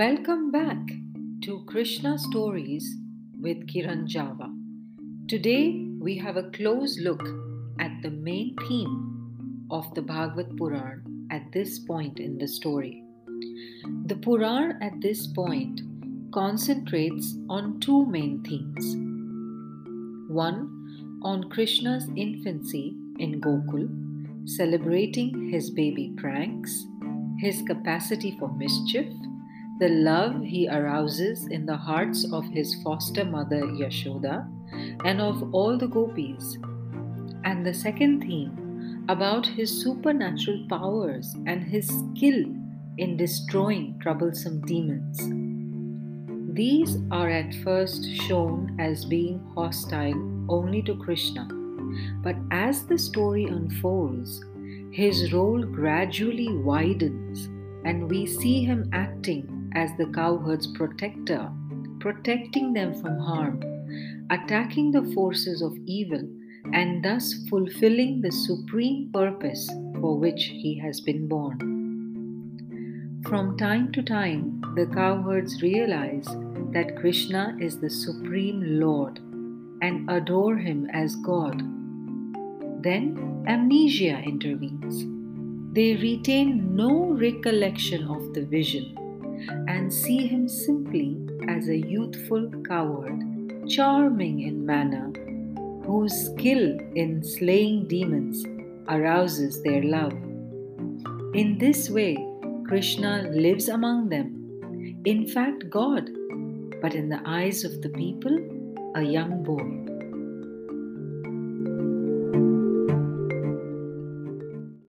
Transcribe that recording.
Welcome back to Krishna Stories with Kiran Java. Today we have a close look at the main theme of the Bhagavad Puran at this point in the story. The Puran at this point concentrates on two main themes. One, on Krishna's infancy in Gokul, celebrating his baby pranks, his capacity for mischief, the love he arouses in the hearts of his foster mother Yashoda and of all the gopis. And the second theme about his supernatural powers and his skill in destroying troublesome demons. These are at first shown as being hostile only to Krishna, but as the story unfolds, his role gradually widens and we see him acting as the cowherd's protector, protecting them from harm, attacking the forces of evil, and thus fulfilling the supreme purpose for which he has been born. From time to time, the cowherds realize that Krishna is the supreme Lord and adore him as God. Then amnesia intervenes. They retain no recollection of the vision and see him simply as a youthful cowherd, charming in manner, whose skill in slaying demons arouses their love. In this way, Krishna lives among them, in fact, God, but in the eyes of the people, a young boy.